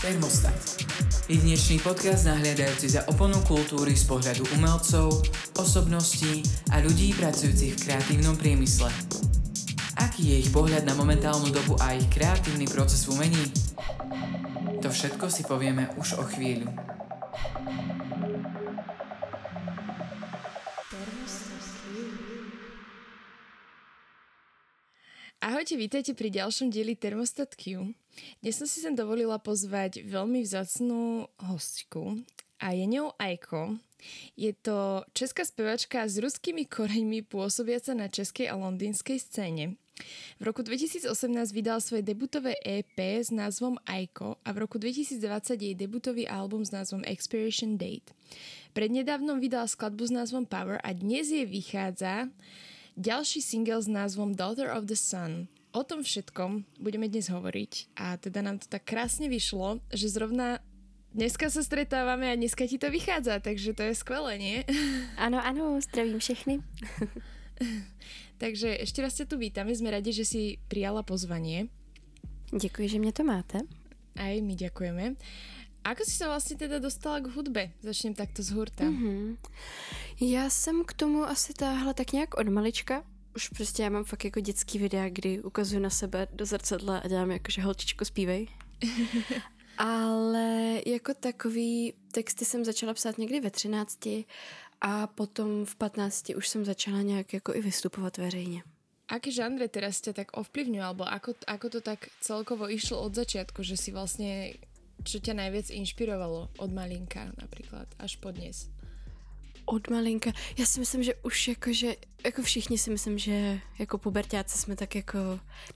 Termostat. Jedinečný podcast nahliadajúci za oponu kultúry z pohľadu umelcov, osobností a ľudí pracujúcich v kreatívnom priemysle. Aký je ich pohľad na momentálnu dobu a ich kreatívny proces v umení? To všetko si povieme už o chvíľu. Ahojte, vítajte pri ďalšom dieli Thermostat Q. Dnes som si sem dovolila pozvať veľmi vzácnú hostku a je ňou Aiko. Je to česká spevačka s ruskými koreňmi pôsobiaca na českej a londýnskej scéne. V roku 2018 vydal svoje debutové EP s názvom Aiko a v roku 2020 jej debutový album s názvom Expiration Date. Prednedávnom vydal skladbu s názvom Power a dnes je vychádza ďalší single s názvom Daughter of the Sun. O tom všetkom budeme dnes hovoriť a teda nám to tak krásne vyšlo, že zrovna dneska sa stretávame a dneska ti to vychádza, takže to je skvelé, nie? Ano, ano, zdravím všechny. takže ešte raz ťa tu vítame, sme radi, že si prijala pozvanie. Děkuji, že mě to máte. Aj my ďakujeme. Ako si se vlastně teda dostala k hudbě? Začnem takto z hurta. Mm-hmm. Já jsem k tomu asi táhla tak nějak od malička. Už prostě já mám fakt jako dětský videa, kdy ukazuju na sebe do zrcadla a dělám jako, že holčičko zpívej. Ale jako takový texty jsem začala psát někdy ve 13 a potom v 15 už jsem začala nějak jako i vystupovat veřejně. Aké žánre teraz tě tak ovplyvňuje, alebo ako, ako to tak celkovo išlo od začátku, že si vlastně čo ťa najviac inšpirovalo od malinka například až po dnes? Od malinka. Já si myslím, že už jako, že jako všichni si myslím, že jako pubertáci jsme tak jako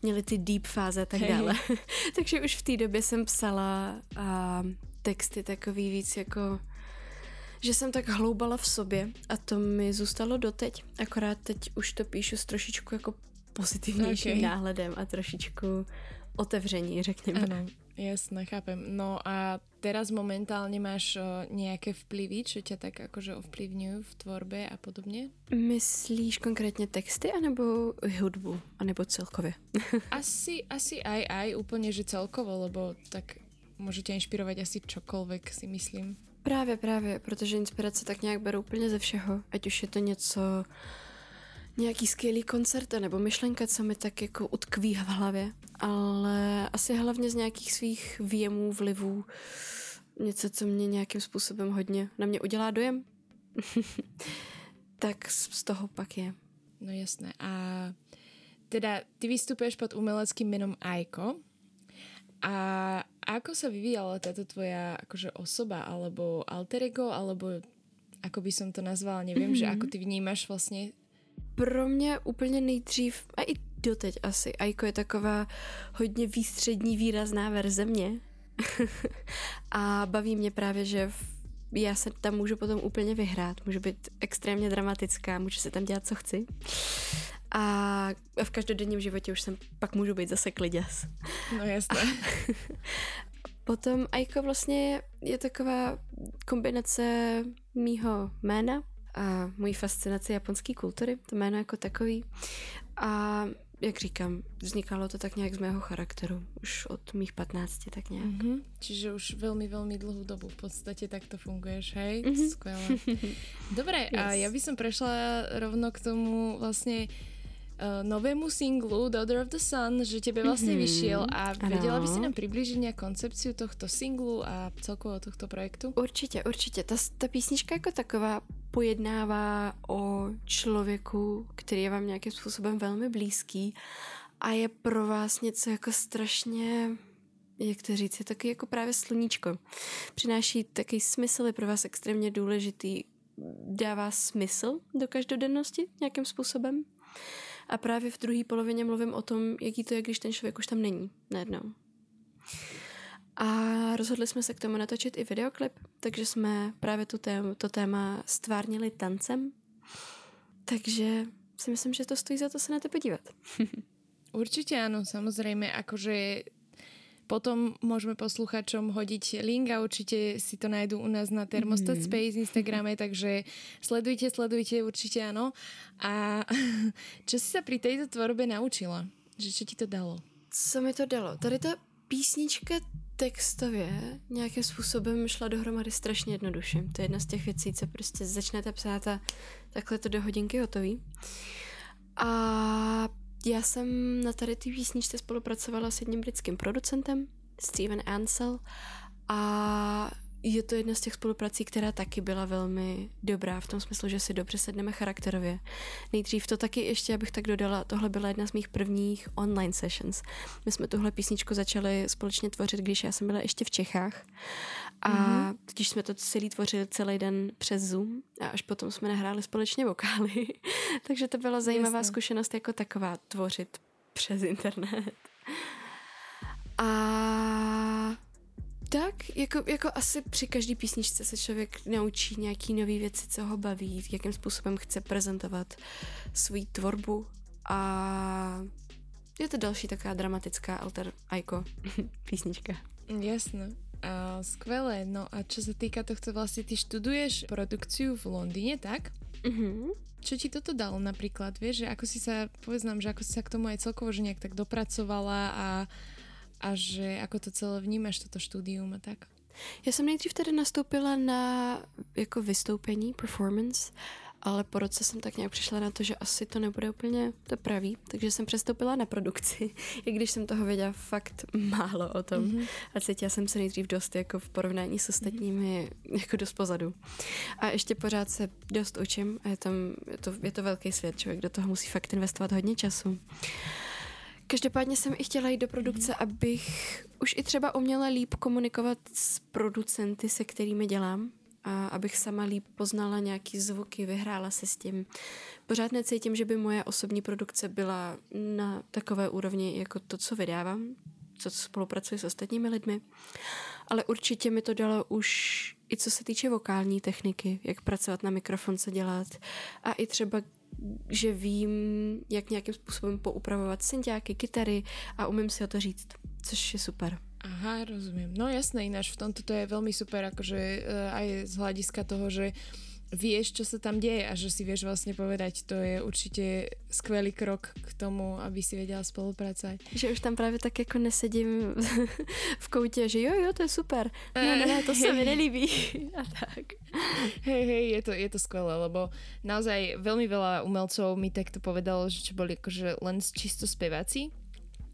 měli ty deep fáze a tak hey. dále. Takže už v té době jsem psala a texty takový víc jako že jsem tak hloubala v sobě a to mi zůstalo doteď. Akorát teď už to píšu s trošičku jako pozitivnějším okay. náhledem a trošičku otevření, řekněme. Ano, jasné, chápem. No a teraz momentálně máš o, nějaké vplyvy, čo tě tak jakože ovplyvňují v tvorbě a podobně? Myslíš konkrétně texty anebo hudbu, anebo celkově? asi, asi aj, aj, úplně, že celkovo, lebo tak může tě inspirovat asi čokoliv, si myslím. Právě, právě, protože inspirace tak nějak berou úplně ze všeho, ať už je to něco nějaký skvělý koncert nebo myšlenka, co mi tak jako utkví v hlavě, ale asi hlavně z nějakých svých věmů, vlivů, něco, co mě nějakým způsobem hodně na mě udělá dojem. tak z toho pak je. No jasné. A teda ty vystupuješ pod umeleckým jménem Aiko. A ako sa vyvíjala táto tvoja akože osoba, alebo alter ego, alebo ako by som to nazvala, neviem, mm-hmm. že ako ty vnímaš vlastně pro mě úplně nejdřív, a i doteď asi, Aiko je taková hodně výstřední výrazná verze mě. a baví mě právě, že já se tam můžu potom úplně vyhrát, můžu být extrémně dramatická, můžu se tam dělat, co chci. A v každodenním životě už jsem pak můžu být zase kliděs. No jasné. Potom Aiko vlastně je taková kombinace mýho jména, a mojí fascinaci japonské kultury, to jméno jako takový. A jak říkám, vznikalo to tak nějak z mého charakteru, už od mých 15 tak nějak. Mm-hmm. Čiže už velmi, velmi dlouhou dobu v podstatě takto funguješ, hej? Mm-hmm. Skvěle. Dobré, yes. a já bych som prešla rovno k tomu vlastně uh, novému singlu Daughter of the Sun, že tebe vlastně mm-hmm. vyšiel a věděla by si nám přiblížit nějak koncepciu tohto singlu a celkovo tohto projektu? Určitě, určitě. Ta, ta písnička jako taková pojednává o člověku, který je vám nějakým způsobem velmi blízký a je pro vás něco jako strašně jak to říct, je taky jako právě sluníčko. Přináší takový smysl, je pro vás extrémně důležitý, dává smysl do každodennosti nějakým způsobem. A právě v druhé polovině mluvím o tom, jaký to je, když ten člověk už tam není najednou. A rozhodli jsme se k tomu natočit i videoklip, takže jsme právě tu tém, to téma stvárnili tancem. Takže si myslím, že to stojí za to se na to podívat. Určitě ano, samozřejmě, jakože Potom môžeme posluchačom hodiť link a určite si to nájdú u nás na Thermostat mm. Space Instagrame, takže sledujte, sledujte, určite áno. A čo si sa pri tejto tvorbe naučila? Že čo ti to dalo? Co mi to dalo? Tady ta písnička textově nějakým způsobem šla dohromady strašně jednoduše. To je jedna z těch věcí, co prostě začnete psát a takhle to do hodinky hotový. A já jsem na tady té písničce spolupracovala s jedním britským producentem, Steven Ansel, a je to jedna z těch spoluprací, která taky byla velmi dobrá, v tom smyslu, že si dobře sedneme charakterově. Nejdřív to taky ještě, abych tak dodala, tohle byla jedna z mých prvních online sessions. My jsme tuhle písničku začali společně tvořit, když já jsem byla ještě v Čechách. A mm-hmm. když jsme to celý tvořili celý den přes Zoom a až potom jsme nahráli společně vokály. Takže to byla zajímavá Jasne. zkušenost jako taková tvořit přes internet. A tak, jako, jako asi při každé písničce se člověk naučí nějaký nové věci, co ho baví, jakým způsobem chce prezentovat svou tvorbu a je to další taková dramatická alter aiko písnička. Jasné. A skvelé. No a čo sa týka tohto, vlastne ty študuješ produkciu v Londýne, tak? Mhm. Čo ti toto dalo napríklad, vieš, že ako si sa, povedz nám, že ako si sa k tomu aj celkovo, že nejak tak dopracovala a a že ako to celé vnímáš, toto štúdium a tak? Já jsem nejdřív tedy nastoupila na jako vystoupení, performance, ale po roce jsem tak nějak přišla na to, že asi to nebude úplně to pravý, takže jsem přestoupila na produkci, i když jsem toho věděla fakt málo o tom mm-hmm. a cítila jsem se nejdřív dost jako v porovnání s ostatními mm-hmm. jako dost pozadu. A ještě pořád se dost učím a je, tam, je, to, je to velký svět, člověk do toho musí fakt investovat hodně času. Každopádně jsem i chtěla jít do produkce, abych už i třeba uměla líp komunikovat s producenty, se kterými dělám, a abych sama líp poznala nějaký zvuky, vyhrála se s tím. Pořád necítím, že by moje osobní produkce byla na takové úrovni jako to, co vydávám, co spolupracuji s ostatními lidmi. Ale určitě mi to dalo už i co se týče vokální techniky, jak pracovat na mikrofon, co dělat. A i třeba že vím, jak nějakým způsobem poupravovat synťáky, kytary a umím si o to říct, což je super. Aha, rozumiem. No jasné, ináč v tomto to je veľmi super, akože uh, aj z hľadiska toho, že vieš, čo sa tam deje a že si vieš vlastne povedať, to je určite skvelý krok k tomu, aby si vedela spolupracovať. Že už tam právě tak jako nesedím v koutě, že jo, jo, to je super. Ne, ne, ne, to se mi nelíbí. A tak. Hej, hej, je to, je to skvelé, lebo naozaj veľmi veľa umelcov mi takto povedalo, že čo boli akože len čisto speváci,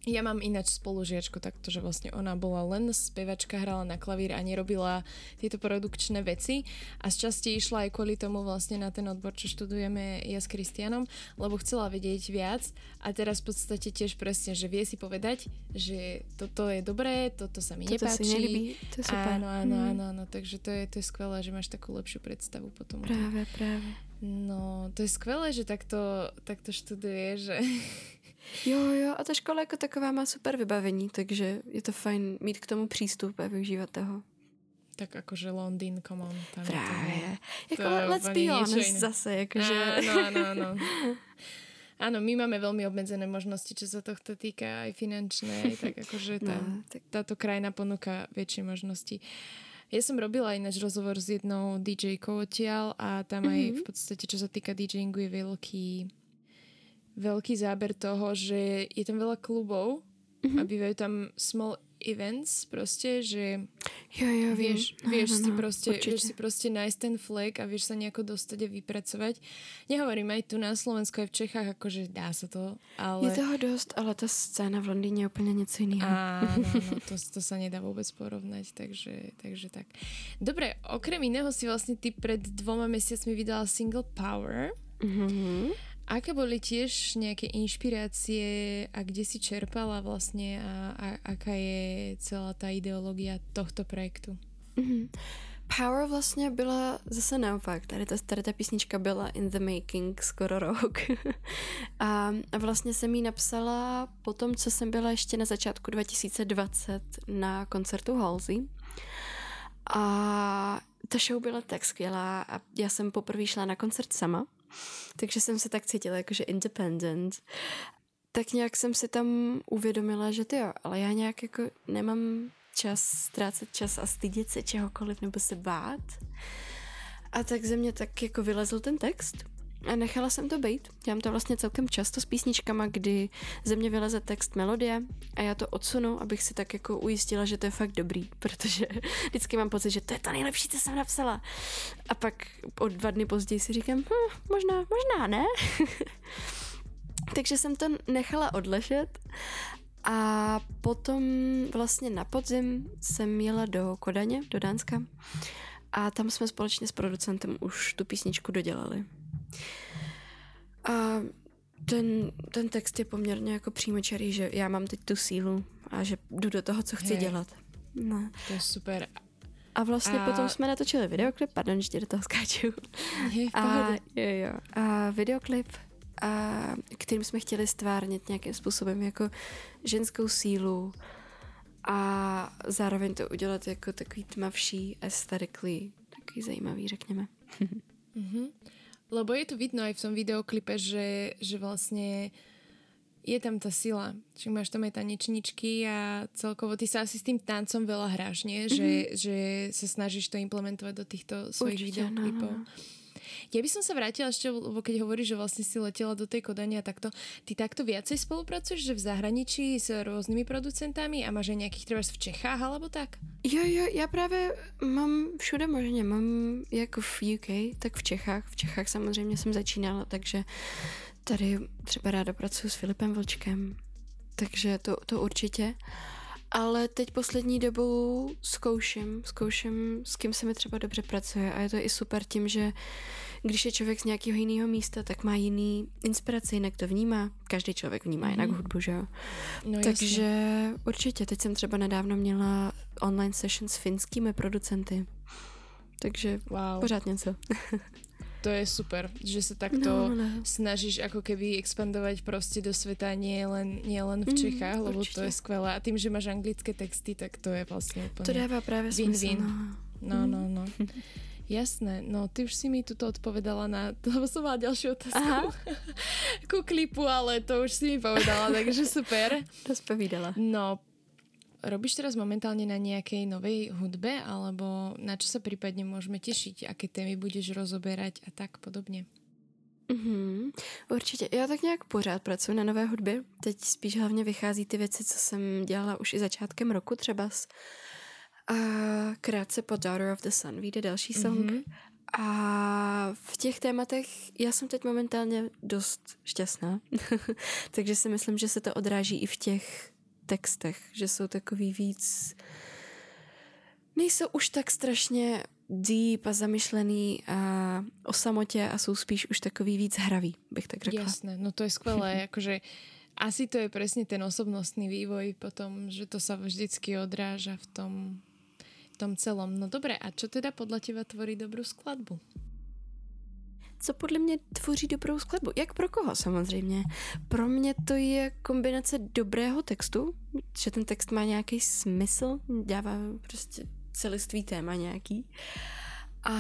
ja mám ináč spolužiačku takto, že vlastne ona bola len spevačka, hrala na klavír a nerobila tieto produkčné veci a z časti išla aj kvôli tomu vlastne na ten odbor, čo študujeme ja s Kristianom, lebo chcela vedieť viac a teraz v podstate tiež presne, že vie si povedať, že toto je dobré, toto sa mi toto nepáči. Si nelíbí. To super. Áno, áno, mm. áno, áno, takže to je, to je skvelé, že máš takú lepšiu predstavu potom. Práve, práve. No, to je skvelé, že takto, takto študuje, že Jo, jo, a ta škola jako taková má super vybavení, takže je to fajn mít k tomu přístup a využívat toho. Tak akože Londýn, come on. Tam Právě. To, jako to let's be honest zase, jakože... Áno, áno, áno. Áno, my máme veľmi obmedzené možnosti, čo sa tohto týka, aj finančné, tak akože tá, no, tak... táto krajina ponúka väčšie možnosti. Ja som robila ináč rozhovor s jednou DJ-kou odtiaľ a tam mm-hmm. aj mhm. v podstate, čo sa týka DJingu, je veľký veľký záber toho, že je tam veľa klubov mm-hmm. a bývajú tam small events proste, že jo, jo, vieš, no, vieš, no, si no, proste, vieš si proste nájsť ten flek a vieš sa nejako dostať a vypracovať. Nehovorím aj tu na Slovensku, aj v Čechách, akože dá sa to, ale... Je toho dost, ale ta scéna v Londýně je úplně něco jiného. Áno, no, to, to sa nedá vôbec porovnať, takže, takže tak. Dobre, okrem iného si vlastne ty pred dvoma mesiacmi vydala single Power. Mm-hmm. Aké boli tiež nejaké inšpirácie a kde si čerpala vlastne a, a aká je celá ta ideológia tohto projektu? Mm-hmm. Power vlastně byla zase naopak. Tady ta, tady ta písnička byla in the making skoro rok. a, a vlastně jsem ji napsala po tom, co jsem byla ještě na začátku 2020 na koncertu Halsey. A ta show byla tak skvělá a já jsem poprvé šla na koncert sama takže jsem se tak cítila jakože independent. Tak nějak jsem si tam uvědomila, že ty jo, ale já nějak jako nemám čas ztrácet čas a stydět se čehokoliv nebo se bát. A tak ze mě tak jako vylezl ten text a nechala jsem to být. Dělám to vlastně celkem často s písničkama, kdy ze mě vyleze text melodie a já to odsunu, abych si tak jako ujistila, že to je fakt dobrý, protože vždycky mám pocit, že to je to nejlepší, co jsem napsala. A pak o dva dny později si říkám, hm, možná, možná ne. Takže jsem to nechala odležet a potom vlastně na podzim jsem jela do Kodaně, do Dánska a tam jsme společně s producentem už tu písničku dodělali. A ten, ten text je poměrně jako přímočarý, že já mám teď tu sílu a že jdu do toho, co chci Hej. dělat. No. To je super. A vlastně A- potom jsme natočili videoklip, pardon, že ti do toho skáču. Je v A, jo, jo. a videoklip, a, kterým jsme chtěli stvárnit nějakým způsobem jako ženskou sílu a zároveň to udělat jako takový tmavší, aesthetically, takový zajímavý, řekněme. Mhm. Lebo je to vidno aj v tom videoklipe, že, že vlastne je tam tá sila. Čiže máš tam aj tanečničky a celkovo ty sa asi s tým tancom veľa hráš, nie? Že, že sa snažíš to implementovať do týchto svojich Určite, no, videoklipov. no, no. Ja by som sa vrátila ešte, lebo keď hovoríš, že vlastne si letela do tej Kodania a takto, ty takto viacej spolupracuješ, že v zahraničí s rôznymi producentami a máš aj nejakých třeba v Čechách alebo tak? Jo, jo, já právě mám všude možně, mám jako v UK, tak v Čechách. V Čechách samozřejmě jsem začínala, takže tady třeba ráda pracuji s Filipem Vlčkem, takže to, to určitě. Ale teď poslední dobou zkouším, zkouším, s kým se mi třeba dobře pracuje a je to i super tím, že když je člověk z nějakého jiného místa, tak má jiný inspiraci, jinak to vnímá. Každý člověk vnímá jinak Mhm. hudbu, že jo? No Takže určitě, teď jsem třeba nedávno měla online session s finskými producenty. Takže Wow. pořád něco. To je super, že sa takto No, no. snažíš ako keby expandovať proste do sveta nie len, nie len v Mm, Čechách, lebo to určite. je skvelé. A tým, že máš anglické texty, tak to je vlastne úplne... To dává právě Win, smysl. win. No. No, no, no. Jasné, no ty už si mi tuto odpovedala na, lebo som mala ďalšiu otázku Aha. ku klipu, ale to už si mi povedala, takže super. Rozpovídala. No, robíš teraz momentálne na nejakej novej hudbe, alebo na čo sa prípadne môžeme tešiť, aké témy budeš rozoberať a tak podobne? Mhm, určitě. Já tak nějak pořád pracuji na nové hudbě. Teď spíš hlavně vychází ty věci, co jsem dělala už i začátkem roku třeba. A krátce po Daughter of the Sun vyjde další song. Mhm. A v těch tématech já jsem teď momentálně dost šťastná. Takže si myslím, že se to odráží i v těch textech, že jsou takový víc... Nejsou už tak strašně deep a zamyšlený a o samotě a jsou spíš už takový víc hravý, bych tak řekla. Jasné, no to je skvelé, akože asi to je presne ten osobnostný vývoj potom, že to sa vždycky odráža v tom, v tom celom. No dobre, a čo teda podľa teba tvorí dobrú skladbu? Co podle mě tvoří dobrou skladbu? Jak pro koho samozřejmě? Pro mě to je kombinace dobrého textu, že ten text má nějaký smysl, dává prostě celistvý téma nějaký. A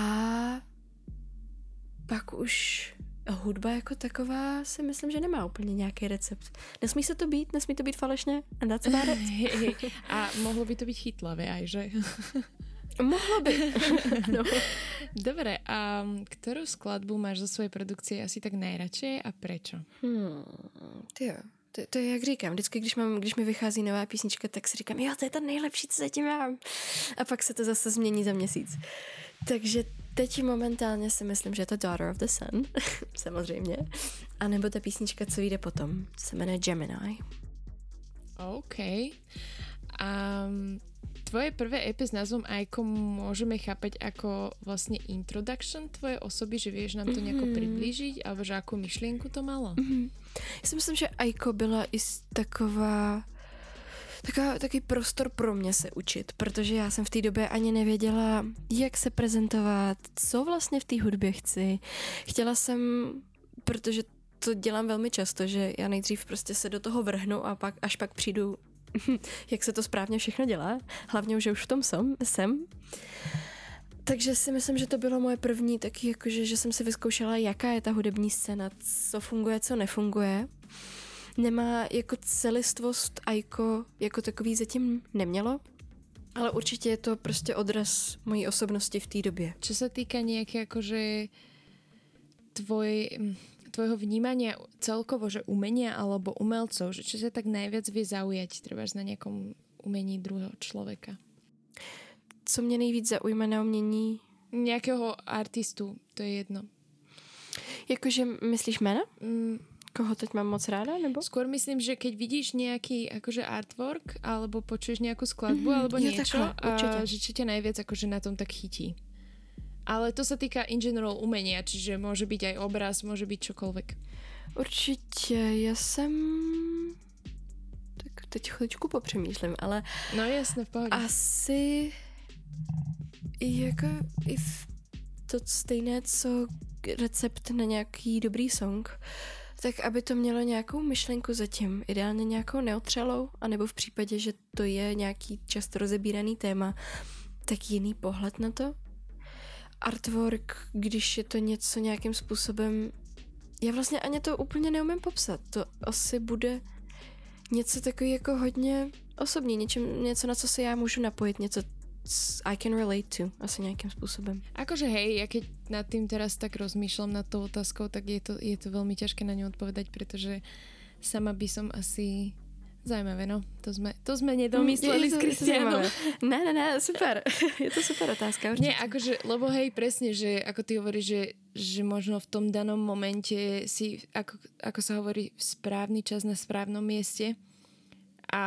pak už hudba jako taková si myslím, že nemá úplně nějaký recept. Nesmí se to být, nesmí to být falešně a about it. A mohlo by to byť chytlavé aj, že? Mohlo by. no. Dobre, a ktorú skladbu máš zo svojej produkcie asi tak najradšej a prečo? Hmm, ty jo. To, to je jak říkám, vždycky, když, mám, když mi vychází nová písnička, tak si říkám, jo, to je to nejlepší, co zatím mám. A pak se to zase změní za měsíc. Takže teď momentálně si myslím, že je to Daughter of the Sun, samozřejmě. A nebo ta písnička, co vyjde potom, se jmenuje Gemini. OK. A tvoje prvé EP s názvom Aiko môžeme chápať ako vlastne introduction tvojej osoby, že vieš nám to nejako Mhm. priblížiť, alebo že akú myšlienku to malo? Já si myslím, že Aiko byla i taková taková, takový prostor pro mě se učit, protože já jsem v té době ani nevěděla, jak se prezentovat, co vlastně v té hudbě chci. Chtěla jsem, protože to dělám velmi často, že já nejdřív prostě se do toho vrhnu a pak až pak přijdu, jak se to správně všechno dělá. Hlavně, že už v tom jsem. jsem. Takže si myslím, že to bylo moje první taky, jakože, že jsem si vyzkoušela, jaká je ta hudební scéna, co funguje, co nefunguje. Nemá jako celistvost Aiko jako takový zatím nemělo, ale určitě je to prostě odraz mojí osobnosti v té době. Čo sa týka nejaké akože tvoj, mm, tvojho vnímania celkovo, že umenia alebo umelcov, že čo sa tak najviac vie zaujať třeba na nejakom umení druhého člověka? Co mě nejvíc zaujme na umění? Nějakého artistu, to je jedno. Jakože myslíš jména? Mm, Koho teď mám moc ráda, nebo? Skôr myslím, že keď vidíš nejaký akože artwork, alebo počuješ nejakú skladbu, Mhm, alebo jo, niečo, takhle, určite. a že čo ťa najviac akože na tom tak chytí. Ale to sa týka in general umenia, čiže môže byť aj obraz, môže byť čokoľvek. Určitě, já jsem... Tak teď chvíličku popřemýšlím, ale No jasne, v pohode. asi jako i v to stejné, co recept na nějaký dobrý song, tak aby to mělo nějakou myšlenku zatím, ideálně nějakou neotřelou, anebo v případě, že to je nějaký často rozebíraný téma, tak jiný pohled na to. Artwork, když je to něco nějakým způsobem, já vlastně ani to úplně neumím popsat, to asi bude něco takový jako hodně osobní, něčem, něco, na co se já můžu napojit, něco, I can relate to, asi nějakým způsobem. Akože hej, ja keď nad tým teraz tak rozmýšľam nad tou otázkou, tak je to, je to veľmi ťažké na ňu odpovedať, pretože sama by som asi... Zajímavé, no. To sme, to sme nedomysleli Je s to- je Kristianom. zajímavé. Ne, ne, ne, super. je to super otázka, určitě. Nie, akože, lebo hej, presne, že ako ty hovoríš, že, že možno v tom danom momente si, ako, ako sa hovorí, v správny čas na správnom mieste a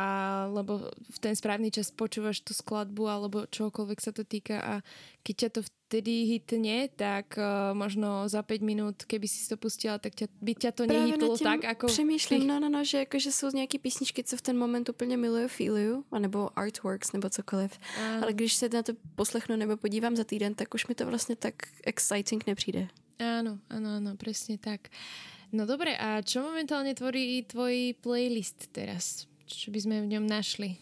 lebo v ten správny čas počúvaš tú skladbu alebo čokoľvek sa to týka a keď ťa to vtedy hitne, tak uh, možno za 5 minút, keby si to pustila, tak ťa, by ťa to tím tak, ako... přemýšlím, no, no, no, že, jako, že jsou nějaký písničky, co v ten moment úplně miluju, feeluju, anebo artworks, nebo cokoliv. Áno. Ale když se na to poslechnu nebo podívám za týden, tak už mi to vlastně tak exciting nepřijde. Áno, áno, áno, presne tak. No dobre, a čo momentálne tvorí tvoj playlist teraz? Čo by sme v ňom našli?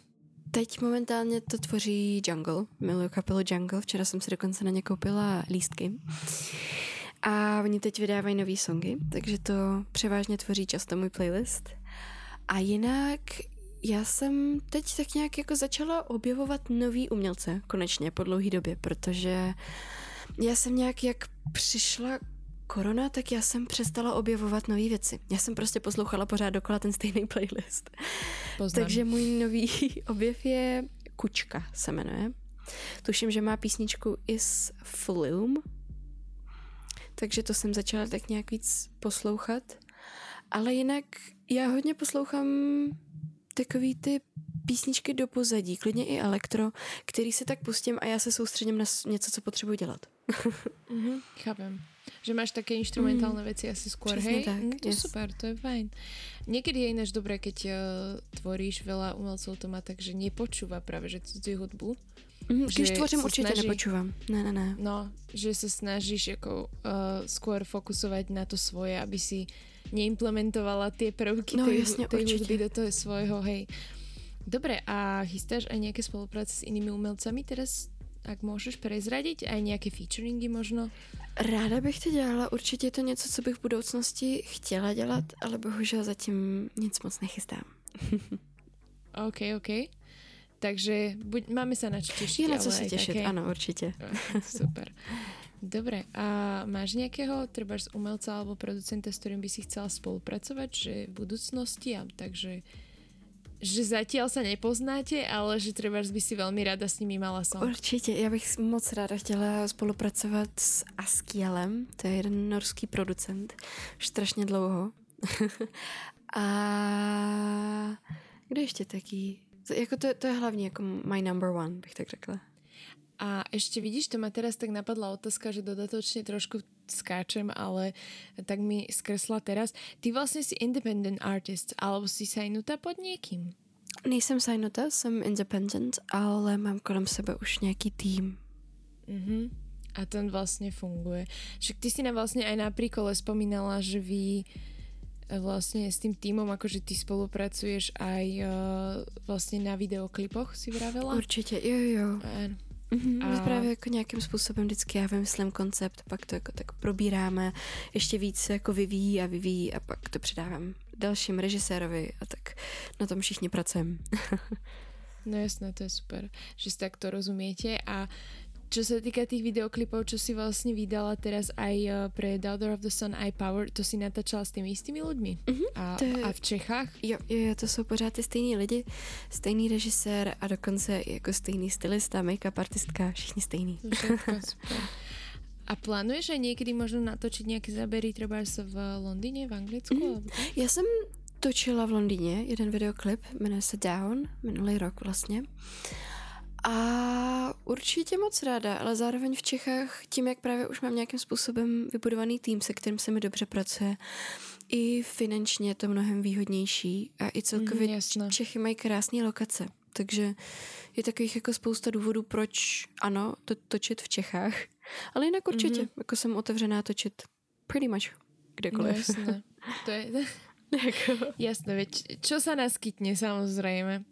Teď momentálně to tvoří Jungle, miluju kapelu Jungle, včera jsem si dokonce na ně koupila lístky. A oni teď vydávají nový songy, takže to převážně tvoří často můj playlist. A jinak já jsem teď tak nějak jako začala objevovat nový umělce, konečně po dlouhé době, protože já jsem nějak, jak přišla korona, tak já jsem přestala objevovat nové věci. Já jsem prostě poslouchala pořád dokola ten stejný playlist. Poznám. Takže můj nový objev je Kučka se jmenuje. Tuším, že má písničku Is Flume. Takže to jsem začala tak nějak víc poslouchat. Ale jinak já hodně poslouchám takový ty písničky do pozadí, klidně i elektro, který si tak pustím a já se soustředím na něco, co potřebuji dělat. Mhm, chápem. Že máš také instrumentálne veci asi skôr, hej? tak, no, to yes. super, to je fajn. Niekedy je ináč dobré, keď uh, tvoríš veľa umelcov, to má tak, že nepočúva práve že cudzí hudbu. Mhm, Když tvořím, se určitě snaží- nepočúvam. Ne, ne, ne. No, že sa snažíš ako uh, skôr fokusovať na to svoje, aby si neimplementovala tie prvky No, tej, jasne, tej hudby do toho svojho, hej. Dobre, a chystáš aj nejaké spolupráce s inými umelcami teraz? Ak môžeš prezradiť, aj nejaké featuringy možno? Ráda bych to dělala, určitě je to něco, co bych v budoucnosti chtěla dělat, ale bohužel zatím nic moc nechystám. OK, OK. Takže buď, máme sa na čo tešiť. Je na co se těšit, také- ano, určitě. Super. Dobre, a máš nejakého treba z umelca alebo producenta, s ktorým by si chcela spolupracovať, že v budúcnosti, a takže že zatiaľ sa nepoznáte, ale že treba by si veľmi rada s nimi mala som. Určitě, já bych moc ráda chtěla spolupracovat s Askielem, to je jeden norský producent, už strašně dlouho. A kdo ještě taký? Jako to, to je hlavně jako my number one, bych tak řekla. A ešte vidíš, to ma teraz tak napadla otázka, že dodatočne trošku skáčem, ale tak mi skresla teraz. Ty vlastne si independent artist, alebo si sajnutá pod niekým? Nejsem signuta, jsem independent, ale mám kolem sebe už nějaký tým. Mhm. A ten vlastne funguje. Však ty si nám vlastne aj na príkole spomínala, že vy e, vlastne s tým týmom, akože ty spolupracuješ aj uh, vlastne na videoklipoch, si vravela? Určitě, jo, jo. Áno. Mm-hmm. A-. Právě jako nějakým způsobem vždycky já vymyslím koncept, pak to jako tak probíráme, ještě víc se jako vyvíjí a vyvíjí a pak to předávám dalším režisérovi a tak na tom všichni pracujeme. No jasné, to je super, že si takto rozumiete a čo sa týka tých videoklipov, čo si vlastne vydala teraz aj eh, pre Daughter of the Sun I Power, to si natáčala s tými istými ľuďmi? Mhm, a, to je- a v Čechách? Jo, jo, jo, to jsou pořád ty stejní lidi, stejný režisér a dokonce i jako stejný stylista, make-up artistka, všichni. Všetko, super. A plánuješ aj niekedy možno natočiť nejaké zábery treba v Londýne, v Anglicku? Tak? Já jsem točila v Londýně jeden videoklip, jmenuje se Down, minulý rok vlastně. A určitě moc ráda, ale zároveň v Čechách, tím, jak právě už mám nějakým způsobem vybudovaný tým, se kterým se mi dobře pracuje, i finančně je to mnohem výhodnější a i celkově jasné. Čechy mají krásné lokace. Takže je takových jako spousta důvodů, proč ano, to točit v Čechách. Ale jinak určitě, Mhm. jako jsem otevřená točit pretty much No kdekoliv. jasné. To je, jako. jasné, veď čo sa naskytne, samozrejme.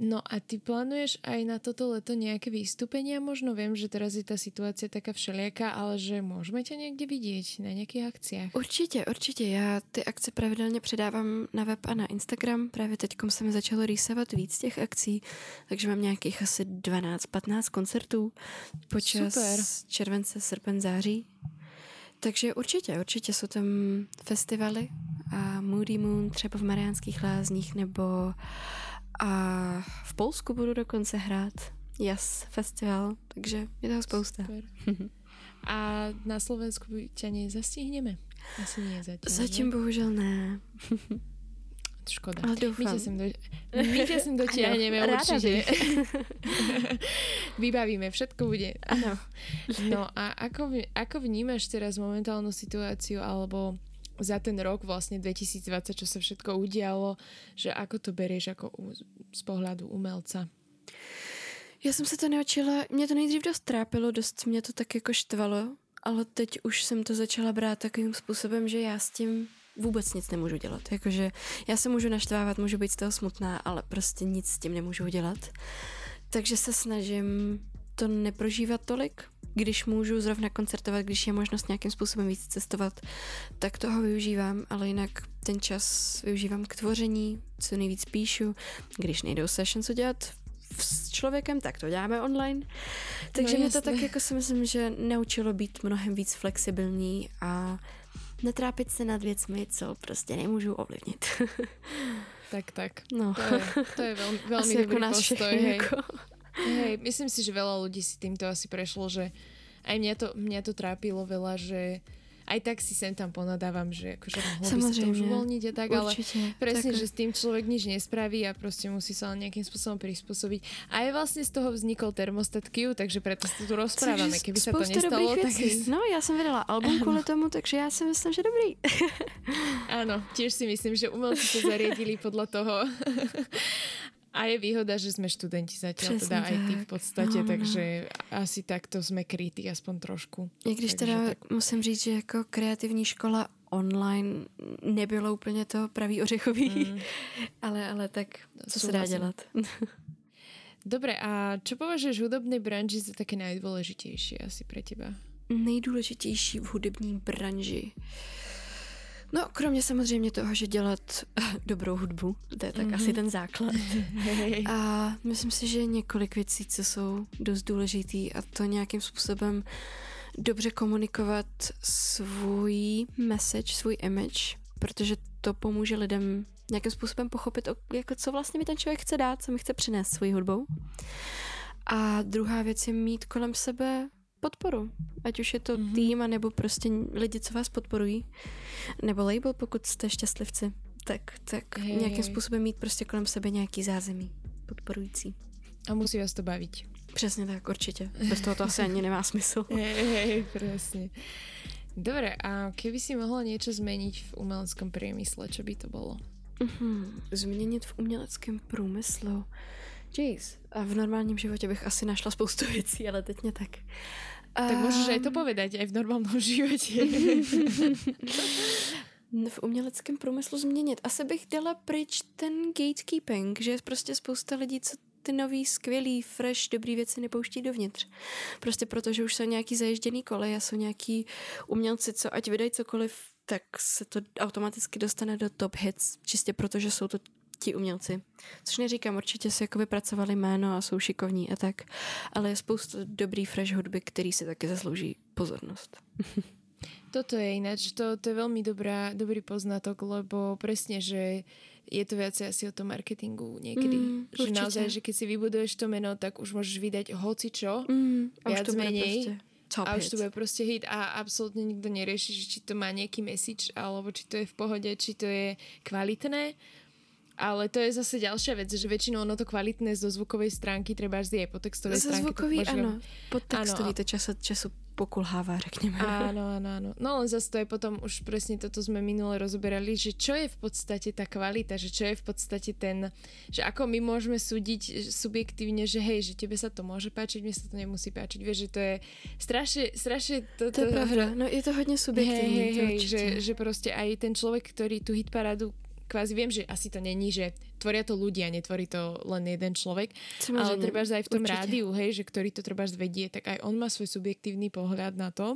No a ty plánuješ aj na toto leto nejaké vystúpenia? Možno viem, že teraz je tá situácia taká všelijaká, ale že môžeme ťa niekde vidieť na nejakých akciách. Určitě, určitě. Já ty akce pravidelně předávám na web a na Instagram. Právě teď se mi začalo rýsovat víc těch akcí, takže mám nějakých asi 12-15 koncertů počas Super. července, srpen, září. Takže určitě, určitě jsou tam festivaly a Moody Moon třeba v Mariánských lázních nebo a v Polsku budu dokonce hrát Jas festival, takže je toho spousta. Super. A na Slovensku ťa nezastihneme? Asi nie zatiaľ. Zatím ne? bohužel ne. Škoda. Ale My doufám. ťa sem, do... My ťa sem dotiahneme Ano, bych. Vybavíme, všetko bude. Ano. No a ako, ako vnímaš teraz momentálnu situáciu alebo za ten rok vlastne 2020, čo sa všetko udialo, že ako to berieš ako u, z pohľadu umelca? Já jsem se to naučila, mě to nejdřív dost trápilo, dost mě to tak jako štvalo, ale teď už jsem to začala brát takovým způsobem, že já s tím vůbec nic nemůžu dělat. Jakože já se můžu naštvávat, můžu být z toho smutná, ale prostě nic s tím nemůžu udělat. Takže se snažím to neprožívat tolik. Když můžu zrovna koncertovat, když je možnost nějakým způsobem víc cestovat, tak toho využívám, ale jinak ten čas využívám k tvoření, co nejvíc píšu. Když nejdou sessions udělat s člověkem, tak to děláme online. Takže No mě to tak jako si myslím, že naučilo být mnohem víc flexibilní a netrápit se nad věcmi, co prostě nemůžu ovlivnit. Tak, tak. No, To je, to je veľmi asi jako dobrý nás postoj. všechny. Hej. Jako. Hej, myslím si, že veľa ľudí si týmto asi prešlo, že aj mňa to, mňa to trápilo veľa, že aj tak si sem tam ponadávam, že akože mohlo by sa to už uvoľniť a tak, ale Určitě. Presne, tak, že s tým človek nič nespraví a proste musí sa len nejakým spôsobom prispôsobiť. A aj vlastne z toho vznikol termostat Q, takže preto sa tu rozprávame. Takže Keby sa to nestalo, tak... věcí. No, já jsem vydala album kvůli tomu, takže já si myslím, že dobrý. Áno, tiež si myslím, že umelci sa zariadili podľa toho. A je výhoda, že sme študenti zatiaľ, Přesně teda aj ty v tak. podstate, No, no, no. takže asi takto sme krytí aspoň trošku. I když Takže teda tak. musím říct, že jako kreativní škola online nebylo úplně to pravý ořechový, Mm. ale, ale tak co se dá dělat? Dobre, a čo považuješ v hudobnej branži za také najdôležitejšie asi pre teba? Nejdůležitější v hudební branži. No, kromě samozřejmě toho, že dělat dobrou hudbu, to je tak Mhm. asi ten základ. A myslím si, že je několik věcí, co jsou dost důležitý a to nějakým způsobem dobře komunikovat svůj message, svůj image, protože to pomůže lidem nějakým způsobem pochopit, jako co vlastně mi ten člověk chce dát, co mi chce přinést svojí hudbou. A druhá věc je mít kolem sebe podporu. Ať už je to Mhm. mm-hmm. tým, nebo prostě lidi, co vás podporují. Nebo label, pokud jste šťastlivci. Tak, tak Hej, nějakým způsobem mít prostě kolem sebe nějaký zázemí podporující. A musí vás to baviť. Přesně tak, určitě. Bez toho to asi ani nemá smysl. Hej, hej, presne. Dobre, a keby si mohla niečo zmeniť v umeleckom priemysle, čo by to bolo? Mhm. Změnit v uměleckém průmyslu. Jeez. A v normálním životě bych asi našla spoustu věcí, ale teď mě tak. Tak môžeš aj to povedať, aj v normálnom živote. v uměleckém průmyslu změnit. Asi bych dala pryč ten gatekeeping, že je prostě spousta lidí, co ty nový, skvělý, fresh, dobrý věci nepouští dovnitř. Prostě protože už jsou nějaký zaježděný koleje a jsou nějaký umělci, co ať vydají cokoliv, tak se to automaticky dostane do top hits, čistě protože jsou to ti umělci. Což neříkám, určitě si jako vypracovali jméno a jsou šikovní a tak, ale je spoustu dobrý fresh hudby, který si taky zaslouží pozornost. Toto je ináč, to, to je veľmi dobrá, dobrý poznatok, lebo presne, že je to viacej asi o tom marketingu niekedy. Mm, že určite. naozaj, že keď si vybuduješ to meno, tak už môžeš vydať hoci čo, mm, viac menej. Top a už to bude proste hit a absolútne nikto nerieši, či to má nejaký message, alebo či to je v pohode, či to je kvalitné. Ale to je zase ďalšia vec, že väčšinou ono to kvalitné zo zvukovej stránky treba vždy aj po textovej stránke. Zvukový, áno. Po textový to času, času pokulháva, řekněme. Áno, áno, áno. No ale zase to je potom už presne toto sme minule rozoberali, že čo je v podstate tá kvalita, že čo je v podstate ten, že ako my môžeme súdiť subjektívne, že hej, že tebe sa to môže páčiť, mne sa to nemusí páčiť. Vieš, že to je strašne, strašne... To, to, to je pravda, no je to hodne subjektívne. Hej, hej, hej, že, že proste aj ten človek, ktorý tú hitparádu kvázi viem, že asi to není, že tvoria to ľudia, netvorí to len jeden človek, Samozrejme, ale treba aj v tom určite. rádiu, hej, že ktorý to treba vedie, tak aj on má svoj subjektívny pohľad na to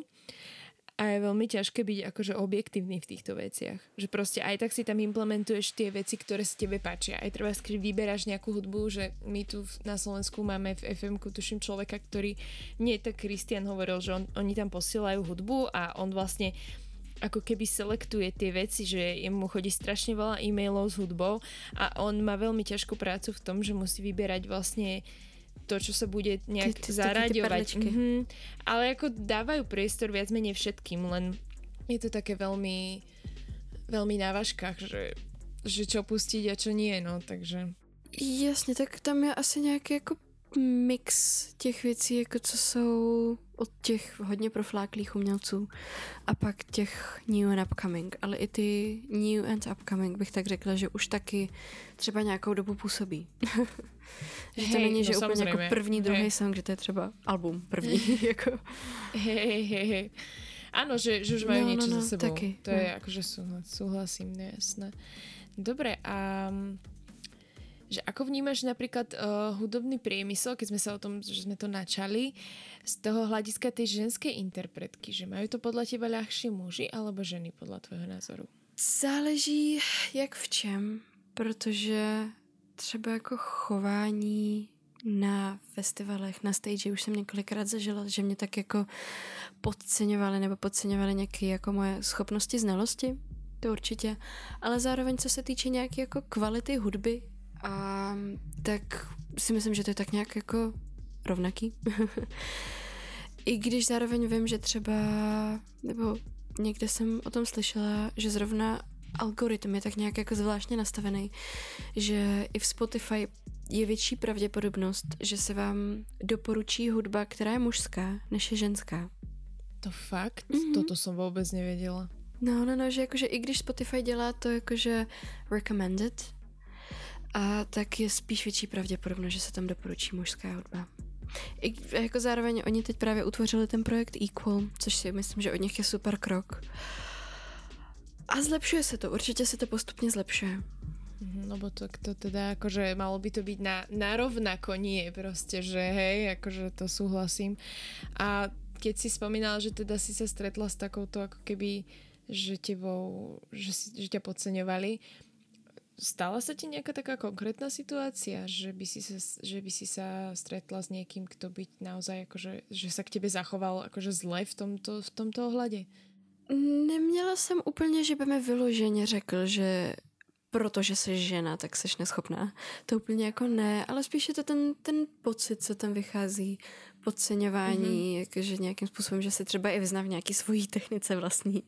a je veľmi ťažké byť akože objektívny v týchto veciach. Že proste aj tak si tam implementuješ tie veci, ktoré sa tebe páčia. Aj treba, keď vyberáš nejakú hudbu, že my tu na Slovensku máme v fm tuším človeka, ktorý, nie tak Kristian hovoril, že on, oni tam posielajú hudbu a on vlastne ako keby selektuje tie veci, že mu chodí strašne veľa e-mailov s hudbou a on má veľmi ťažkú prácu v tom, že musí vyberať vlastne to, čo sa bude nejak ty, ty, zaraďovať. Mm-hmm. Ale ako dávajú priestor viac menej všetkým, len je to také veľmi veľmi na vážkach, že, že čo pustiť a čo nie, no, takže... Jasně, tak tam je asi nějaký jako mix těch věcí, jako co jsou od těch hodně profláklých umělců a pak těch new and upcoming, ale i ty new and upcoming bych tak řekla, že už taky třeba nějakou dobu působí. že to není, no že úplně jako první, druhý hey. song, že to je třeba album první. jako. Hej, hej, hej. Áno, že, že už majú no, niečo no, no, za sebou. Taky, to no. je akože súhlasím, jasné. Dobre, a že ako vnímaš napríklad uh, hudobný priemysel, keď sme sa o tom, že sme to načali, z toho hľadiska tej ženskej interpretky, že majú to podľa teba ľahší muži alebo ženy podľa tvojho názoru? Záleží jak v čem, protože třeba jako chování na festivalech, na stage už jsem několikrát zažila, že mě tak jako podceňovali nebo podceňovali nějaké jako moje schopnosti, znalosti, to určitě, ale zároveň co se týče nějaké jako kvality hudby, a tak si myslím, že to je tak nějak jako rovnaký. I když zároveň vím, že třeba, nebo někde jsem o tom slyšela, že zrovna algoritm je tak nějak jako zvláštně nastavený, že i v Spotify je větší pravděpodobnost, že se vám doporučí hudba, která je mužská, než je ženská. To fakt? Mm-hmm. Toto jsem vůbec nevěděla. No, no, no, že jakože i když Spotify dělá to jakože recommended, a tak je spíš větší pravděpodobnost, že se tam doporučí mužská hudba. I jako zároveň oni teď právě utvořili ten projekt Equal, což si myslím, že od nich je super krok. A zlepšuje se to, určitě se to postupně zlepšuje. Mhm, no bo to, teda akože malo by to byť na, na rovnako, nie proste, že hej, akože to súhlasím. A keď si spomínala, že teda si sa stretla s takouto ako keby, že tebou, že, že ťa podceňovali, Stala sa ti nejaká taká konkrétna situácia, že by si sa, že by si sa stretla s niekým, kto by naozaj akože, že sa k tebe zachoval akože zle v tomto, v tomto ohľade? Neměla jsem úplně, že by mi vyloženě řekl, že protože jsi žena, tak jsi neschopná. To úplně jako ne, ale spíš je to ten, ten pocit, co tam vychází, podceňování, mm-hmm. jakože nějakým způsobem, že se třeba i vyzná v nějaký svojí technice vlastní.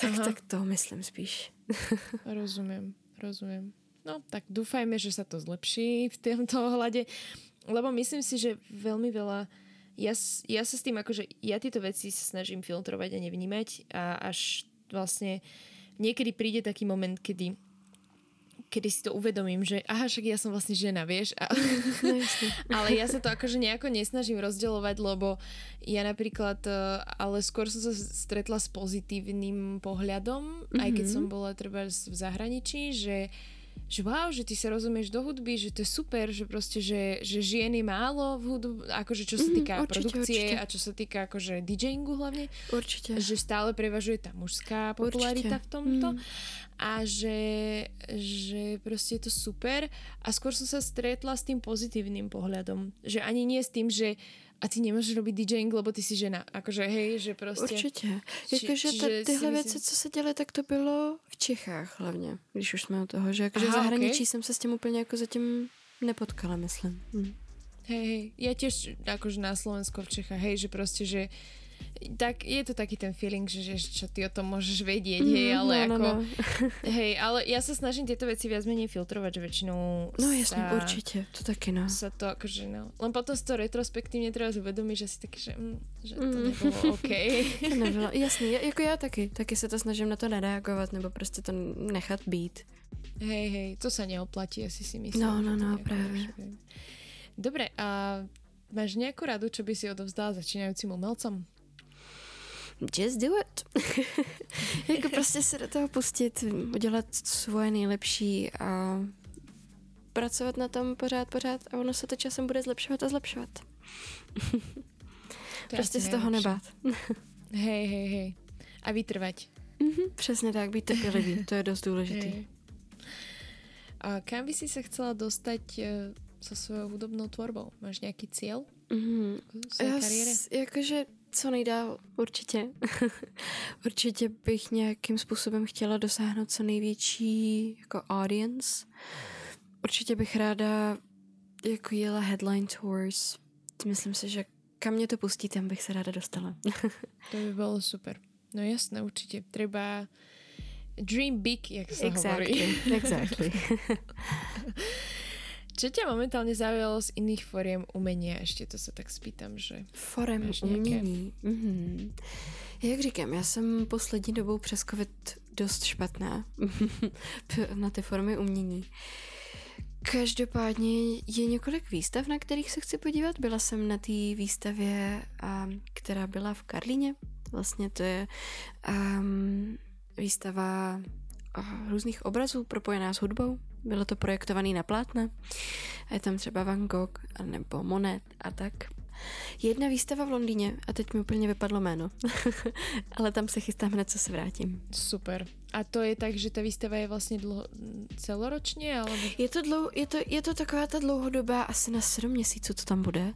Tak, Aha. tak to myslím spíš. Rozumím rozumiem. No, tak dúfajme, že sa to zlepší v tomto ohľade, lebo myslím si, že veľmi veľa ja, ja sa s tým akože, ja tieto veci sa snažím filtrovať a nevnímať a až vlastne niekedy príde taký moment, kedy kedy si to uvedomím, že aha, však ja som vlastne žena, vieš. A, no, ale ja sa to akože nejako nesnažím rozdeľovať, lebo ja napríklad, e, ale skôr som sa stretla s pozitívnym pohľadom, mm-hmm. aj keď mhm. som bola treba v zahraničí, že že wow, že ty sa rozumieš do hudby, že to je super, že proste, že, že žien je málo v hudbu, akože čo sa Mhm, týka určite, produkcie určite. a čo sa týka akože DJingu hlavne, Určitě. že stále prevažuje tá mužská popularita Určite. v tomto Mm. a že, že proste je to super a skôr som sa stretla s tým pozitívnym pohľadom, že ani nie s tým, že a ty nemôžeš robiť DJing, lebo ty si žena. Akože hej, že proste... Určitě. Či- Jakože si tyhle myslím- věci, co se děly, tak to bylo v Čechách hlavně, když už jsme u toho, že jakože v Aha, zahraničí okej. jsem se s tím úplně jako zatím nepotkala, myslím. Hm. Hej, hej, ja tiež akože na Slovensku v Čechách, hej, že proste, že tak je to taký ten feeling, že, že čo ty o tom môžeš vedieť, hej, Mhm, ale no, ako, no, no. hej, ale ja sa snažím tieto veci viac menej filtrovať, že väčšinou No jasně, sa, určitě, to taky no. sa to akože, no, len potom si to retrospektívne treba uvedomiť, že si taký, že, mm, že to Mm. nebolo OK. To nebylo, jasně, ja- jako já taky, taky se to snažím na to nereagovat, nebo prostě to nechat být. hej, hej, to sa neoplatí, asi si myslím. No, no, no, práve. Dobre, a máš nejakú radu, čo by si odovzdala začínajúcim umelcom? Just do it. jako prostě se do toho pustit, udělat svoje nejlepší a pracovat na tom pořád, pořád a ono se to časem bude zlepšovat a zlepšovat. To prostě z toho nebát. Hej, hej, hej. A vytrvať. Mhm, přesně tak, být trpělivý, to je dost důležitý. Hej. A kam by si sa chcela dostať eh, so svojou hudobnou tvorbou? Máš nejaký cieľ Mhm. v svojej Já kariére? s, jakože co nejdál, určitě. určitě bych nějakým způsobem chtěla dosáhnout co největší jako audience. Určitě bych ráda jako jela headline tours. Myslím si, že kam mě to pustí, tam bych se ráda dostala. To by bolo super. No jasné, určite. Treba dream big, jak sa hovorí. exactly. Čo ťa momentálne zaujalo z iných foriem umenia? Ešte to sa tak spýtam, že... Forem umění. Mhm. Jak říkám, já jsem poslední dobou přes covid dost špatná na ty formy umění. Každopádně je několik výstav, na kterých se chci podívat. Byla jsem na té výstavě, a, která byla v Karlíně. Vlastně to je um, výstava a, různých obrazů propojená s hudbou. Bylo to projektované na plátna. A je tam třeba Van Gogh nebo Monet a tak. Jedna výstava v Londýně a teď mi úplně vypadlo jméno. Ale tam se chystám hned, co se vrátím. Super. A to je tak, že ta výstava je vlastně dlho, celoročně, alebo... Je to, dlou, je, to, je to taková ta dlouhodobá, asi na sedm měsíců, co tam bude.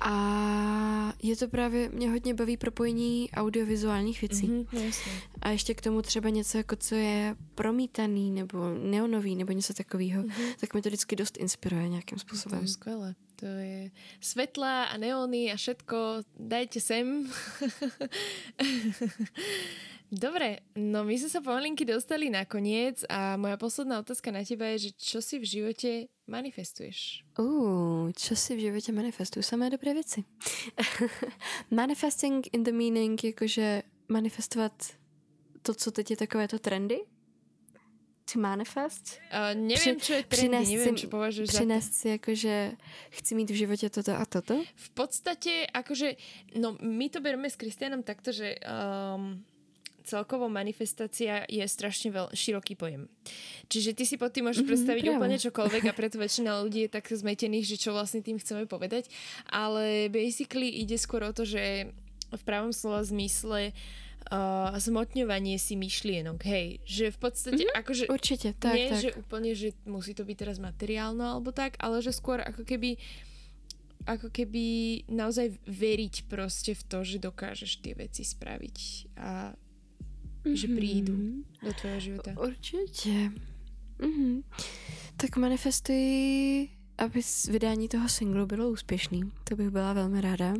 A je to právě, mě hodně baví propojení audiovizuálních věcí. Mm-hmm. A ještě k tomu třeba něco, jako co je promítaný nebo neonový nebo něco takového, mm-hmm. tak mi to vždycky dost inspiruje nějakým To způsobem. je skvelé. To je svetla a neóny a všetko. Dajte sem. Dobre, no my sme sa pomalinky dostali na koniec a moja posledná otázka na teba je, že čo si v živote manifestuješ? Uh, čo si v životě manifestuju? Samé dobré věci. Manifesting in the meaning, jakože manifestovat to, co teď je takové to trendy. To manifest. Uh, neviem, čo je trendy, přinést neviem, si- čo považuješ za... Přinést si jakože chci mít v životě toto a toto. V podstate, akože, no my to bereme s Kristianom takto, že um, celkovo manifestácia je strašne veľ, široký pojem. Čiže ty si pod tým môžeš Mhm, predstaviť práve. úplne čokoľvek a preto väčšina ľudí je tak zmetených, že čo vlastne tým chceme povedať. Ale basically ide skôr o to, že v pravom slova zmysle uh, zmotňovanie si myšlienok, hej. Že v podstate, Mhm, akože Určitě, tak, nie, tak. že úplne, že musí to byť teraz materiálno alebo tak, ale že skôr ako keby ako keby naozaj veriť proste v to, že dokážeš tie veci spraviť a že prídu Mhm. do tvojho života. Určitě. Mhm. Tak manifestuji, aby vydání toho singlu bylo úspěšný. To bych byla velmi ráda.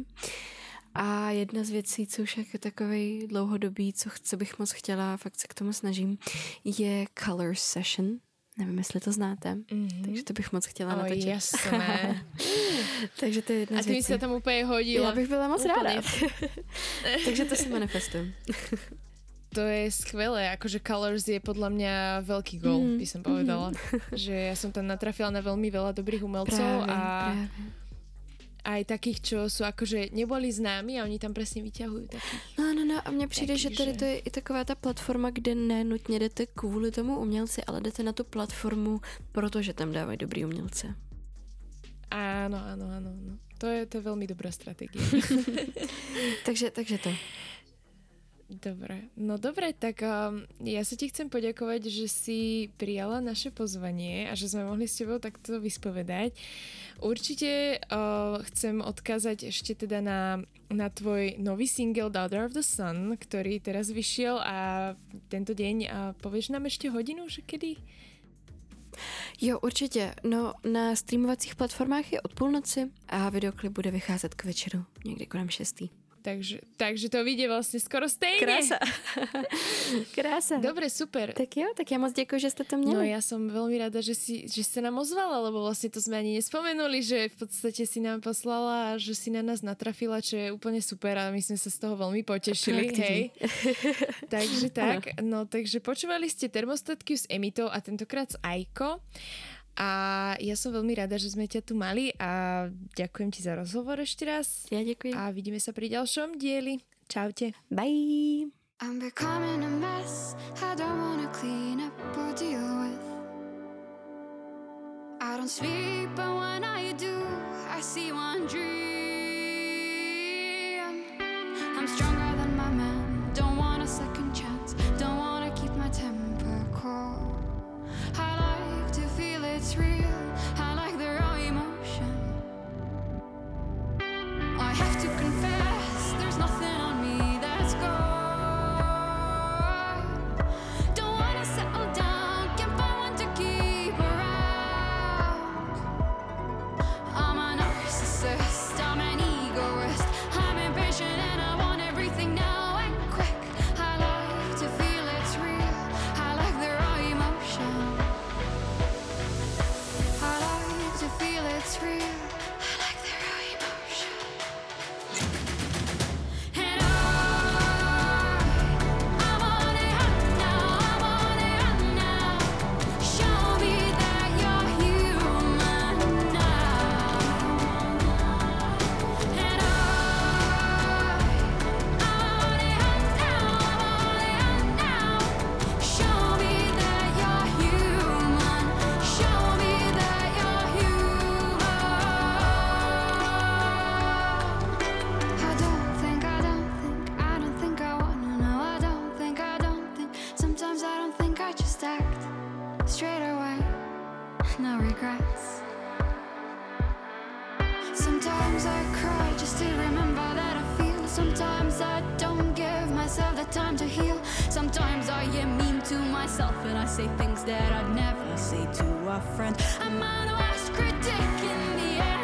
A jedna z věcí, co už je takový dlouhodobý, co, co bych moc chtěla, fakt se k tomu snažím, je Color Session. Nevím, jestli to znáte. Mm-hmm. Takže to bych moc chtěla O, natočit. jasné. Takže to je jedna A ty sa tam úplne hodila. Já bych byla moc Úplně. ráda. Takže to si manifestujem. To je skvelé, akože Colors je podľa mňa veľký gol, Mhm, by som povedala. Že ja som tam natrafila na veľmi veľa dobrých umelcov Právě, a právě. Aj takých, čo sú akože neboli známi a oni tam presne vyťahujú takých. No, no, no a mně přijde, Taky, že tady že- to je i taková ta platforma, kde ne nutně jdete kvůli tomu umělci, ale jdete na tu platformu, protože tam dávají dobrý umělce. Áno, áno, áno. áno. To je, to je veľmi dobrá stratégia. Takže, takže to. Dobre, no dobre, tak um, ja sa ti chcem poďakovať, že si prijala naše pozvanie a že sme mohli s tebou takto vyspovedať. Určite uh, chcem odkázať ešte teda na, na tvoj nový single Daughter of the Sun, ktorý teraz vyšiel a tento deň a povieš nám ešte hodinu, že kedy? Jo, určitě. No, na streamovacích platformách je od půlnoci a videoklip bude vycházet k večeru, někdy kolem šestý. Takže, takže to vyjde vlastne skoro stejne. Krása. Krása. Dobre, super. Tak jo, tak já moc děkuji, že jste to měli. No ja som veľmi rada, že si, že sa nám ozvala, lebo vlastne to sme ani nespomenuli, že v podstate si nám poslala a že si na nás natrafila, čo je úplne super a my sme sa z toho veľmi potešili, hej. takže tak, no takže počúvali ste termostatky s Emitou a tentokrát s Aiko. A ja som veľmi rada, že sme ťa tu mali a ďakujem ti za rozhovor ešte raz. Já děkuji. A vidíme sa pri ďalšom dieli. Čaute. Bye. I'm becoming a mess I don't wanna clean up or deal with. I don't sleep, but when I do, I see one dream. I'm stronger than to remember that I feel. Sometimes I don't give myself the time to heal. Sometimes I am mean to myself and I say things that I'd never say to a friend. I'm my worst critic in the end,